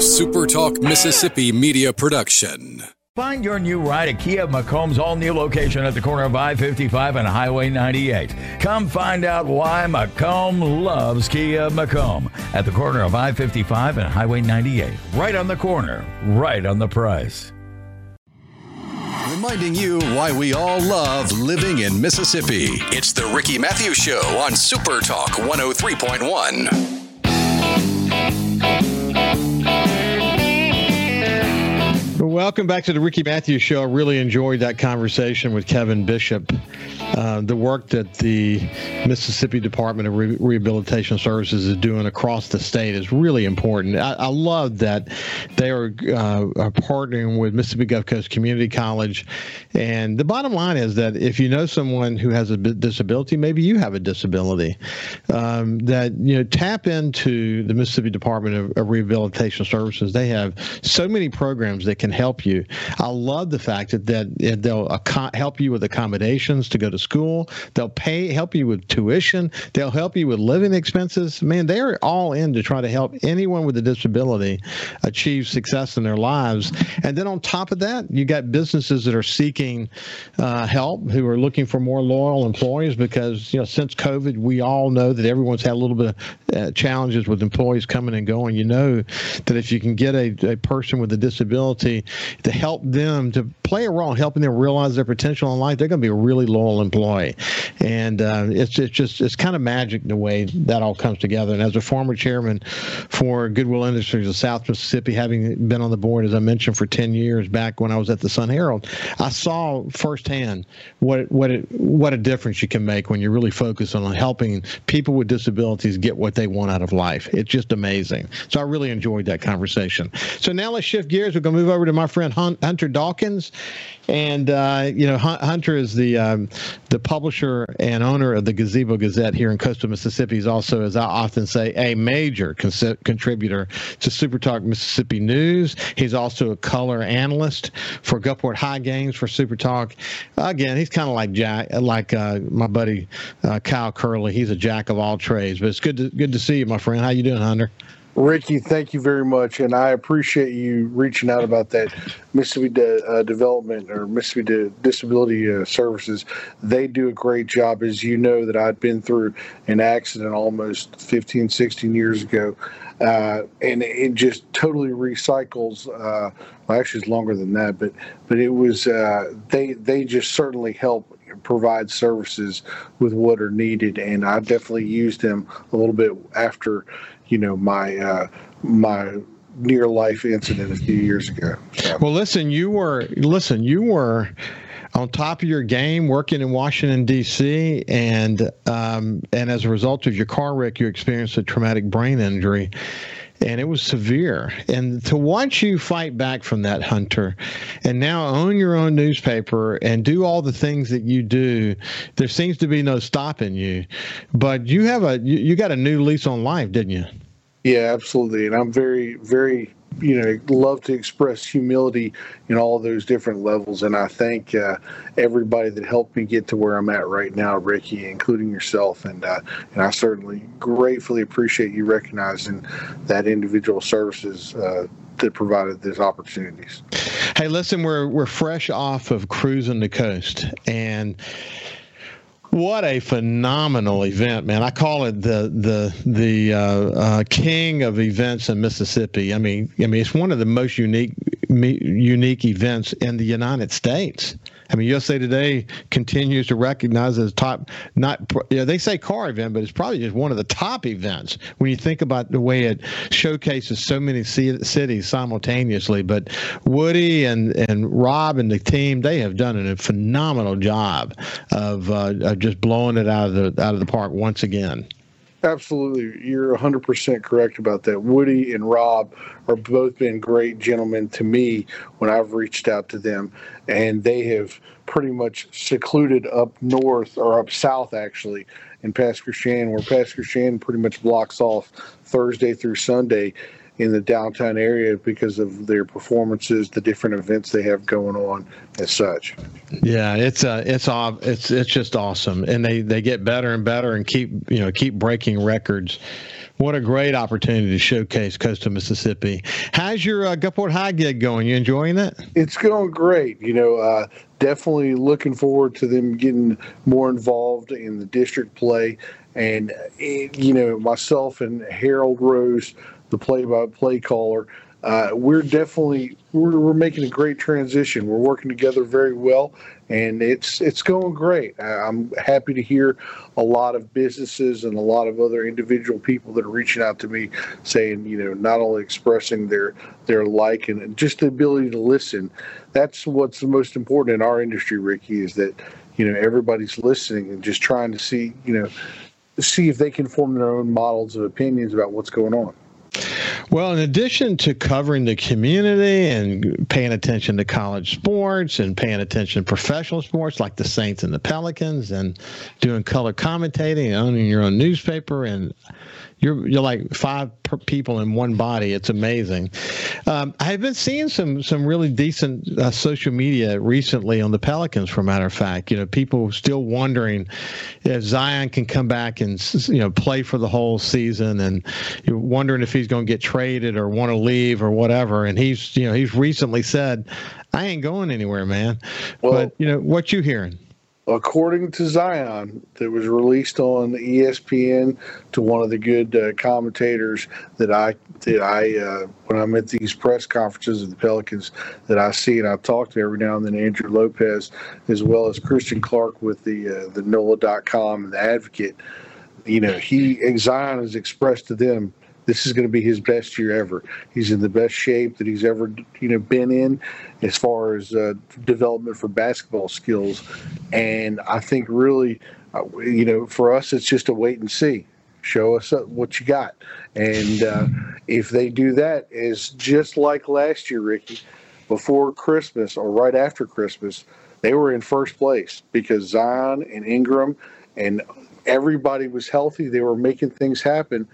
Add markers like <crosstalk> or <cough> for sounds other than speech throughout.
a SuperTalk Mississippi media production. Find your new ride at Kia McComb's all new location at the corner of I 55 and Highway 98. Come find out why McComb loves Kia McComb at the corner of I 55 and Highway 98. Right on the corner, right on the price. Reminding you why we all love living in Mississippi. It's the Ricky Mathews Show on SuperTalk 103.1. Welcome back to the Ricky Mathews Show. I really enjoyed that conversation with Kevin Bishop. Uh, the work that the Mississippi Department of Re- Rehabilitation Services is doing across the state is really important. I, I love that they are, uh, are partnering with Mississippi Gulf Coast Community College. And the bottom line is that if you know someone who has a disability, maybe you have a disability, um, that you know tap into the Mississippi Department of, of Rehabilitation Services. They have so many programs that can help you. I love the fact that, that they'll help you with accommodations to go to school. They'll pay help you with tuition. They'll help you with living expenses. Man, they're all in to try to help anyone with a disability achieve success in their lives. And then on top of that, you got businesses that are seeking uh, help, who are looking for more loyal employees because you know since COVID, we all know that everyone's had a little bit of uh, challenges with employees coming and going. You know that if you can get a, a person with a disability to help them to play a role, helping them realize their potential in life, they're going to be a really loyal employee. And uh, it's it's just it's kind of magic the way that all comes together. And as a former chairman for Goodwill Industries of South Mississippi, having been on the board as I mentioned for ten years back when I was at the Sun Herald, I saw firsthand what what it, what a difference you can make when you're really focus on helping people with disabilities get what they want out of life. It's just amazing. So I really enjoyed that conversation. So now let's shift gears. We're going to move over to my friend Hunter Dawkins, and uh, you know Hunter is the um, the publisher and owner of the Gazebo Gazette here in coastal Mississippi. He's also, as I often say, a major con- contributor to Super Talk Mississippi News. He's also a color analyst for Gulfport High Games for Super Talk. Again, he's kind of like Jack, like uh, my buddy uh, Kyle Curley. He's a jack of all trades. But it's good to good to see you, my friend. How you doing, Hunter? Ricky, thank you very much, and I appreciate you reaching out about that Mississippi De- uh, Development or Mississippi De- Disability uh, Services. They do a great job, as you know that I'd been through an accident almost 15, 16 years ago, uh, and it just totally recycles. Uh, well, actually, it's longer than that, but but it was uh, they they just certainly help provide services with what are needed, and I definitely used them a little bit after you know my uh, my near life incident a few years ago. So. Well, listen, you were listen, you were on top of your game, working in Washington D.C., and um, and as a result of your car wreck, you experienced a traumatic brain injury and it was severe. And to watch you fight back from that, Hunter, and now own your own newspaper and do all the things that you do, there seems to be no stopping you. But you have a you, you got a new lease on life, didn't you? Yeah, absolutely. And I'm very, very you know love to express humility in all those different levels. And i thank uh, everybody that helped me get to where i'm at right now ricky including yourself. And uh, and i certainly gratefully appreciate you recognizing that individual services uh, that provided these opportunities. Hey listen we're we're fresh off of cruising the coast. And what a phenomenal event, man! I call it the the the uh, uh, king of events in Mississippi. I mean, I mean, it's one of the most unique unique events in the United States. I mean, USA Today continues to recognize as top, not, know, they say car event, but it's probably just one of the top events when you think about the way it showcases so many cities simultaneously. But Woody and, and Rob and the team, they have done a phenomenal job of, uh, of just blowing it out of the out of the park once again. Absolutely. You're 100% correct about that. Woody and Rob are both been great gentlemen to me when I've reached out to them, and they have pretty much secluded up north or up south, actually, in Pass Christian, where Pass Christian pretty much blocks off Thursday through Sunday in the downtown area because of their performances, the different events they have going on, as such. Yeah, it's uh, it's it's it's just awesome, and they they get better and better and keep you know keep breaking records What a great opportunity to showcase coastal Mississippi. How's your uh, Gulfport High gig going? You enjoying it? It's going great. You know, uh, definitely looking forward to them getting more involved in the district play. And, it, you know, myself and Harold Rose, the play by play caller, uh, we're definitely we're, we're making a great transition. We're working together very well, and it's it's going great. I'm happy to hear a lot of businesses and a lot of other individual people that are reaching out to me, saying you know not only expressing their their like and just the ability to listen. That's what's the most important in our industry, Ricky, is that you know everybody's listening and just trying to see you know see if they can form their own models of opinions about what's going on. Well, in addition to covering the community and paying attention to college sports and paying attention to professional sports like the Saints and the Pelicans and doing color commentating and owning your own newspaper and you're you're like five people in one body. It's amazing. Um, I've been seeing some some really decent uh, social media recently on the Pelicans. For a matter of fact, you know, people still wondering if Zion can come back and you know play for the whole season, and you're wondering if he's going to get traded or want to leave or whatever. And he's you know he's recently said, "I ain't going anywhere, man." Well, but you know what you hearing? According to Zion, that was released on ESPN to one of the good uh, commentators that I that I uh, when I'm at these press conferences of the Pelicans that I see and I talk to every now and then Andrew Lopez as well as Christian Clark with the uh, the NOLA.com and the Advocate. You know, he Zion has expressed to them this is going to be his best year ever. He's in the best shape that he's ever you know been in as far as uh, development for basketball skills, and I think really, uh, you know, for us it's just a wait and see. Show us what you got, and uh, if they do that, is just like last year, Ricky, before Christmas or right after Christmas, they were in first place because Zion and Ingram and everybody was healthy. They were making things happen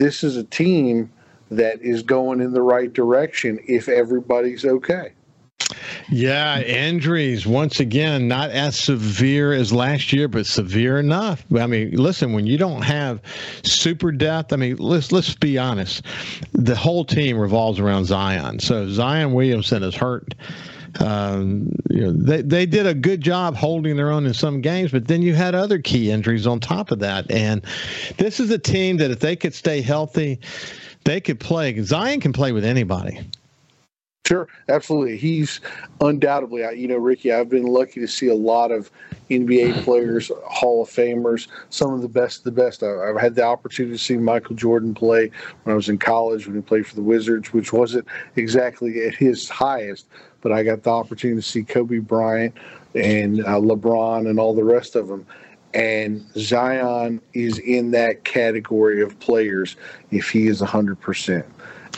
this is a team that is going in the right direction if everybody's okay. Yeah, injuries once again not as severe as last year, but severe enough. I mean, listen, when you don't have super depth, I mean, let's let's be honest. The whole team revolves around Zion. So Zion Williamson is hurt um, you know, they they did a good job holding their own in some games, but then you had other key injuries on top of that. And this is a team that if they could stay healthy, they could play. Zion can play with anybody. Sure, absolutely. He's undoubtedly, you know, Ricky. I've been lucky to see a lot of NBA players, Hall of Famers, some of the best, of the best. I've had the opportunity to see Michael Jordan play when I was in college when he played for the Wizards, which wasn't exactly at his highest, but I got the opportunity to see Kobe Bryant and uh, LeBron and all the rest of them. And Zion is in that category of players if he is 100%.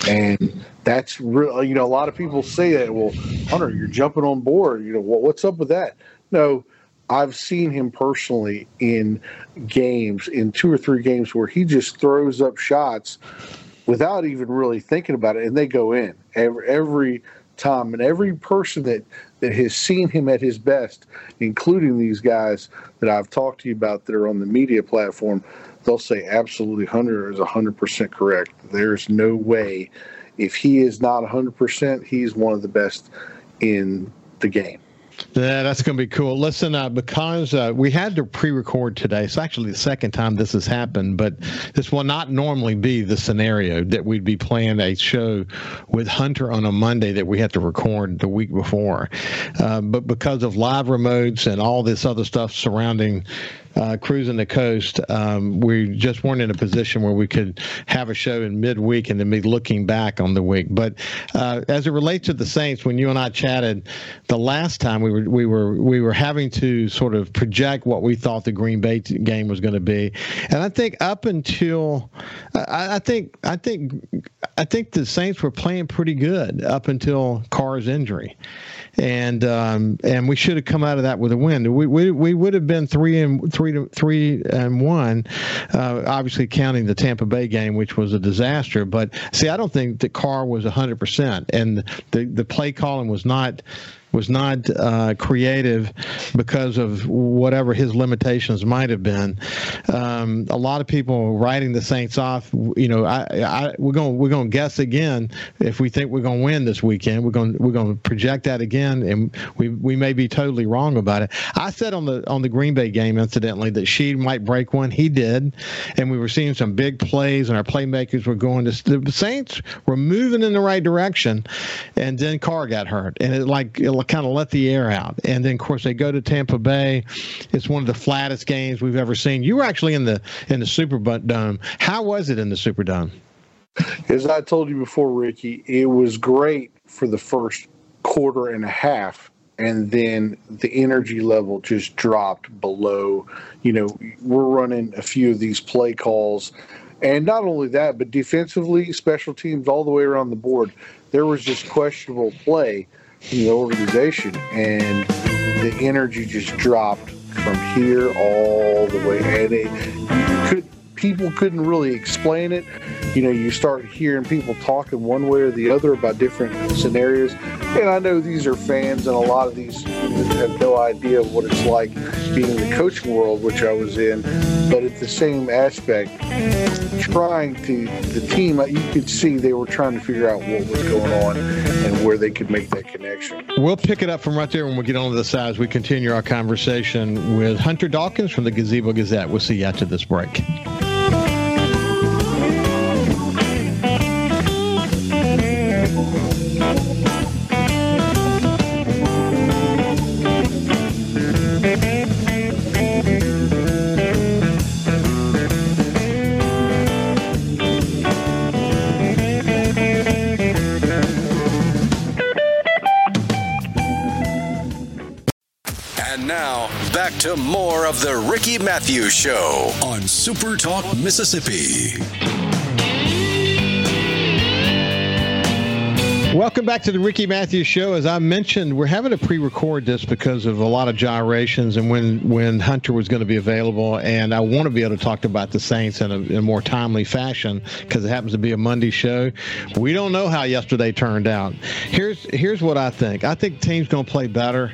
And that's real. You know, a lot of people say that, well, Hunter, you're jumping on board. You know, well, what's up with that? No, I've seen him personally in games, in two or three games where he just throws up shots without even really thinking about it, and they go in every, every time. And every person that that has seen him at his best, including these guys that I've talked to you about that are on the media platform, they'll say absolutely Hunter is 100% correct. There's no way. If he is not 100%, he's one of the best in the game. Yeah, that's going to be cool. Listen, uh, because uh, we had to pre-record today, it's actually the second time this has happened, but this will not normally be the scenario that we'd be playing a show with Hunter on a Monday that we had to record the week before. Uh, but because of live remotes and all this other stuff surrounding uh, cruising the coast, um, we just weren't in a position where we could have a show in midweek and then be looking back on the week. But uh, as it relates to the Saints, when you and I chatted the last time, we were we were we were having to sort of project what we thought the Green Bay game was going to be, and I think up until I, I think I think I think the Saints were playing pretty good up until Carr's injury and um, and we should have come out of that with a win. We we, we would have been three and three to three and one, uh, obviously counting the Tampa Bay game, which was a disaster. But see, I don't think that Carr was hundred percent, and the the play calling was not was not uh, creative because of whatever his limitations might have been. Um, a lot of people writing the Saints off. You know, I, I, we're going we're going to guess again if we think we're going to win this weekend. We're going we're going to project that again, and we we may be totally wrong about it. I said on the on the Green Bay game, incidentally, that she might break one. He did, and we were seeing some big plays, and our playmakers were going to. The Saints were moving in the right direction, and then Carr got hurt, and it like it kind of let the air out. And then of course they go to Tampa Bay. It's one of the flattest games we've ever seen. You were actually in the in the Superdome. How was it in the Superdome? As I told you before, Ricky, it was great for the first quarter and a half and then the energy level just dropped below you know we're running a few of these play calls and not only that but defensively special teams all the way around the board there was just questionable play in the organization and the energy just dropped from here all the way and it could people couldn't really explain it. You know, you start hearing people talking one way or the other about different scenarios. And I know these are fans, and a lot of these have no idea of what it's like being in the coaching world, which I was in. But at the same aspect, trying to, the team, you could see they were trying to figure out what was going on and where they could make that connection. We'll pick it up from right there when we get on to the side as we continue our conversation with Hunter Dawkins from the Gazebo Gazette. We'll see you after this break. Now, back to more of the Ricky Mathews Show on Super Talk, Mississippi. Welcome back to the Ricky Mathews Show. As I mentioned, we're having to pre-record this because of a lot of gyrations and when when Hunter was going to be available, and I want to be able to talk about the Saints in a, in a more timely fashion because it happens to be a Monday show. We don't know how yesterday turned out. Here's here's what I think. I think team's going to play better.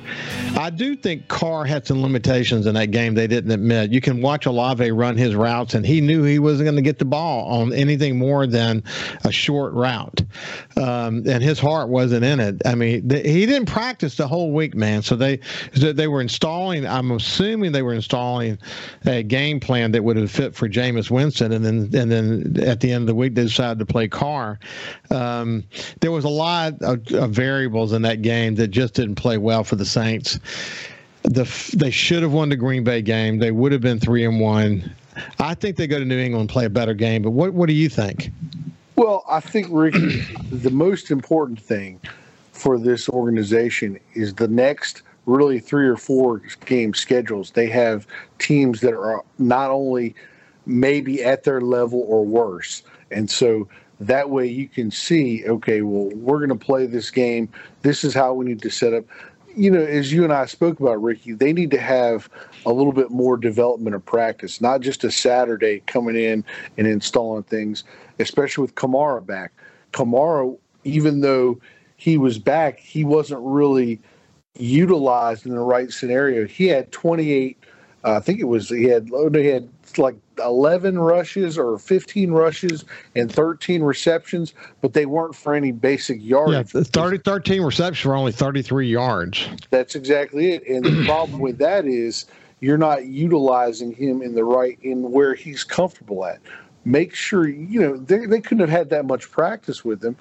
I do think Carr had some limitations in that game they didn't admit. You can watch Olave run his routes, and he knew he wasn't going to get the ball on anything more than a short route, um, and his heart wasn't in it. I mean, the, he didn't practice the whole week, man. So they they were installing. I'm assuming they were installing a game plan that would have fit for Jameis Winston, and then and then at the end of the week they decided to play Carr. Um, there was a lot of, of variables in that game that just didn't play well for the Saints. The they should have won the Green Bay game. They would have been three and one. I think they go to New England and play a better game. But what what do you think? Well, I think, Ricky, the most important thing for this organization is the next really three or four game schedules. They have teams that are not only maybe at their level or worse. And so that way you can see, okay, well, we're going to play this game. This is how we need to set up. You know, as you and I spoke about, Ricky, they need to have a little bit more development of practice, not just a Saturday coming in and installing things, especially with Kamara back. Kamara, even though he was back, he wasn't really utilized in the right scenario. He had 28, uh, I think it was, he had, he had like 11 rushes or 15 rushes and 13 receptions, but they weren't for any basic yards. Yeah, 30, 13 receptions for only 33 yards. That's exactly it. And the problem with that is you're not utilizing him in the right, in where he's comfortable at. Make sure, you know, they, they couldn't have had that much practice with him.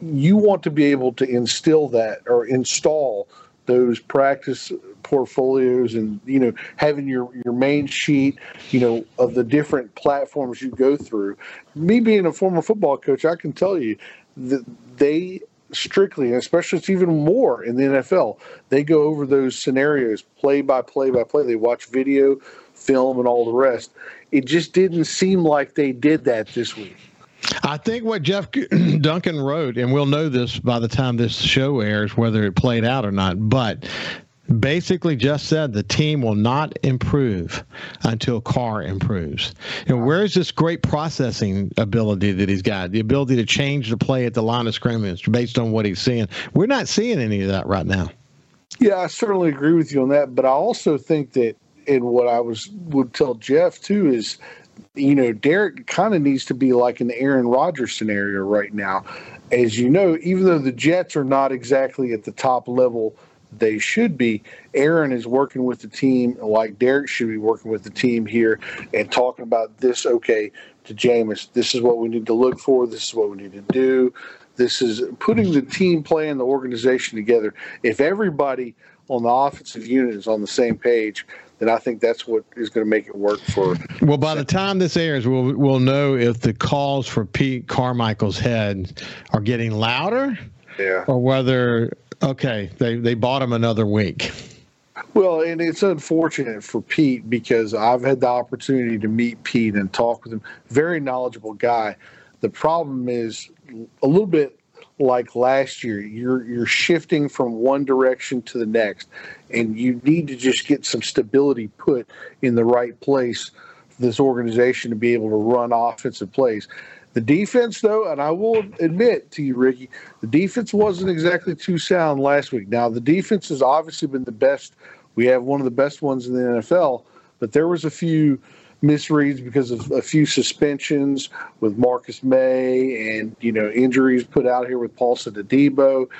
You want to be able to instill that or install those practice portfolios and you know having your your main sheet you know of the different platforms you go through. Me being a former football coach i can tell you that they strictly and especially it's even more in the nfl they go over those scenarios play by play by play. They watch video film and all the rest. It just didn't seem like they did that this week. I think what Jeff <clears throat> Duncan wrote, and we'll know this by the time this show airs, whether it played out or not, but basically just said the team will not improve until Carr improves. And where's this great processing ability that he's got? The ability to change the play at the line of scrimmage based on what he's seeing. We're not seeing any of that right now. Yeah, I certainly agree with you on that. But I also think that, and what I was would tell Jeff too is, you know, Derek kind of needs to be like an Aaron Rodgers scenario right now. As you know, even though the Jets are not exactly at the top level they should be, Aaron is working with the team like Derek should be working with the team here and talking about this. Okay, to Jameis, this is what we need to look for. This is what we need to do. This is putting the team play and the organization together. If everybody on the offensive unit is on the same page, then I think that's what is going to make it work for. Well, by the time this airs, we'll we'll know if the calls for Pete Carmichael's head are getting louder, yeah, or whether okay they they bought him another week. Well, and it's unfortunate for Pete because I've had the opportunity to meet Pete and talk with him. Very knowledgeable guy. The problem is a little bit like last year. You're you're shifting from one direction to the next, and you need to just get some stability put in the right place for this organization to be able to run offensive plays. The defense, though, and I will admit to you, Ricky, the defense wasn't exactly too sound last week. Now, the defense has obviously been the best. We have one of the best ones in the NFL, but there was a few misreads because of a few suspensions with Marcus Maye and you know injuries put out here with Paulson Adebo.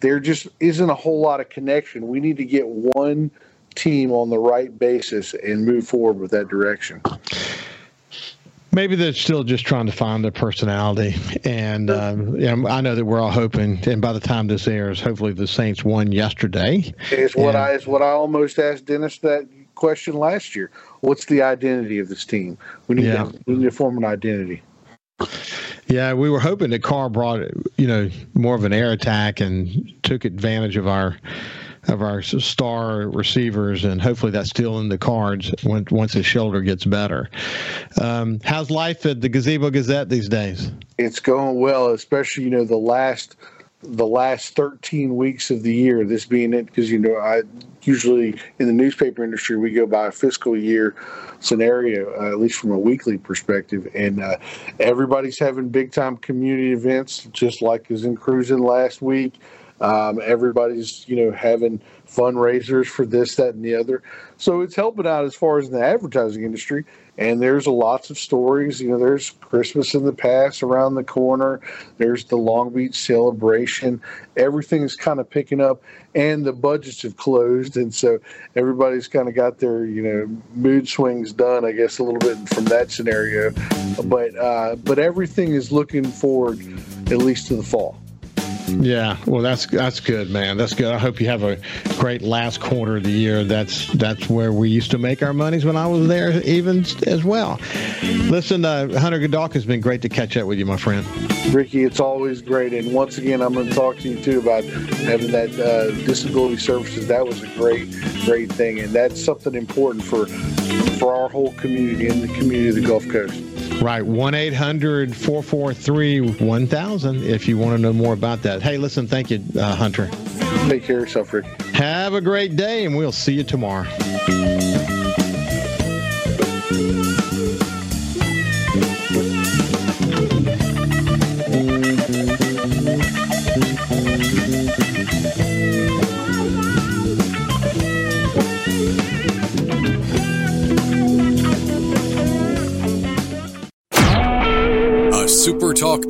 There just isn't a whole lot of connection. We need to get one team on the right basis and move forward with that direction. Maybe they're still just trying to find their personality, and um, you know, I know that we're all hoping. And by the time this airs, hopefully the Saints won yesterday. It's what I it's what I almost asked Dennis that question last year. What's the identity of this team? We need yeah. to we need to form an identity. Yeah, we were hoping that Carr brought you know more of an air attack and took advantage of our of our star receivers, and hopefully that's still in the cards once once his shoulder gets better. Um, how's life at the Gazebo Gazette these days? It's going well, especially you know the last the last 13 weeks of the year. This being it, because you know I usually in the newspaper industry we go by a fiscal year scenario, uh, at least from a weekly perspective, and uh, everybody's having big time community events, just like was in cruising last week. Um, everybody's, you know, having fundraisers for this, that, and the other. So it's helping out as far as the advertising industry. And there's lots of stories. You know, there's Christmas in the Pass around the corner. There's the Long Beach celebration. Everything's kind of picking up, and the budgets have closed, and so everybody's kind of got their you know mood swings done. I guess a little bit from that scenario, but uh, but everything is looking forward at least to the fall. Yeah, well, that's that's good, man. That's good. I hope you have a great last quarter of the year. That's that's where we used to make our monies when I was there, even as well. Listen, uh, Hunter Gadalka has been great to catch up with you, my friend. Ricky, it's always great. And once again, I'm going to talk to you too about having that uh, disability services. That was a great, great thing, and that's something important for for our whole community and the community of the Gulf Coast. Right. 1 800 443 1000 if you want to know more about that. Hey, listen, thank you, uh, Hunter. Take care of yourself, Rick. Have a great day, and we'll see you tomorrow.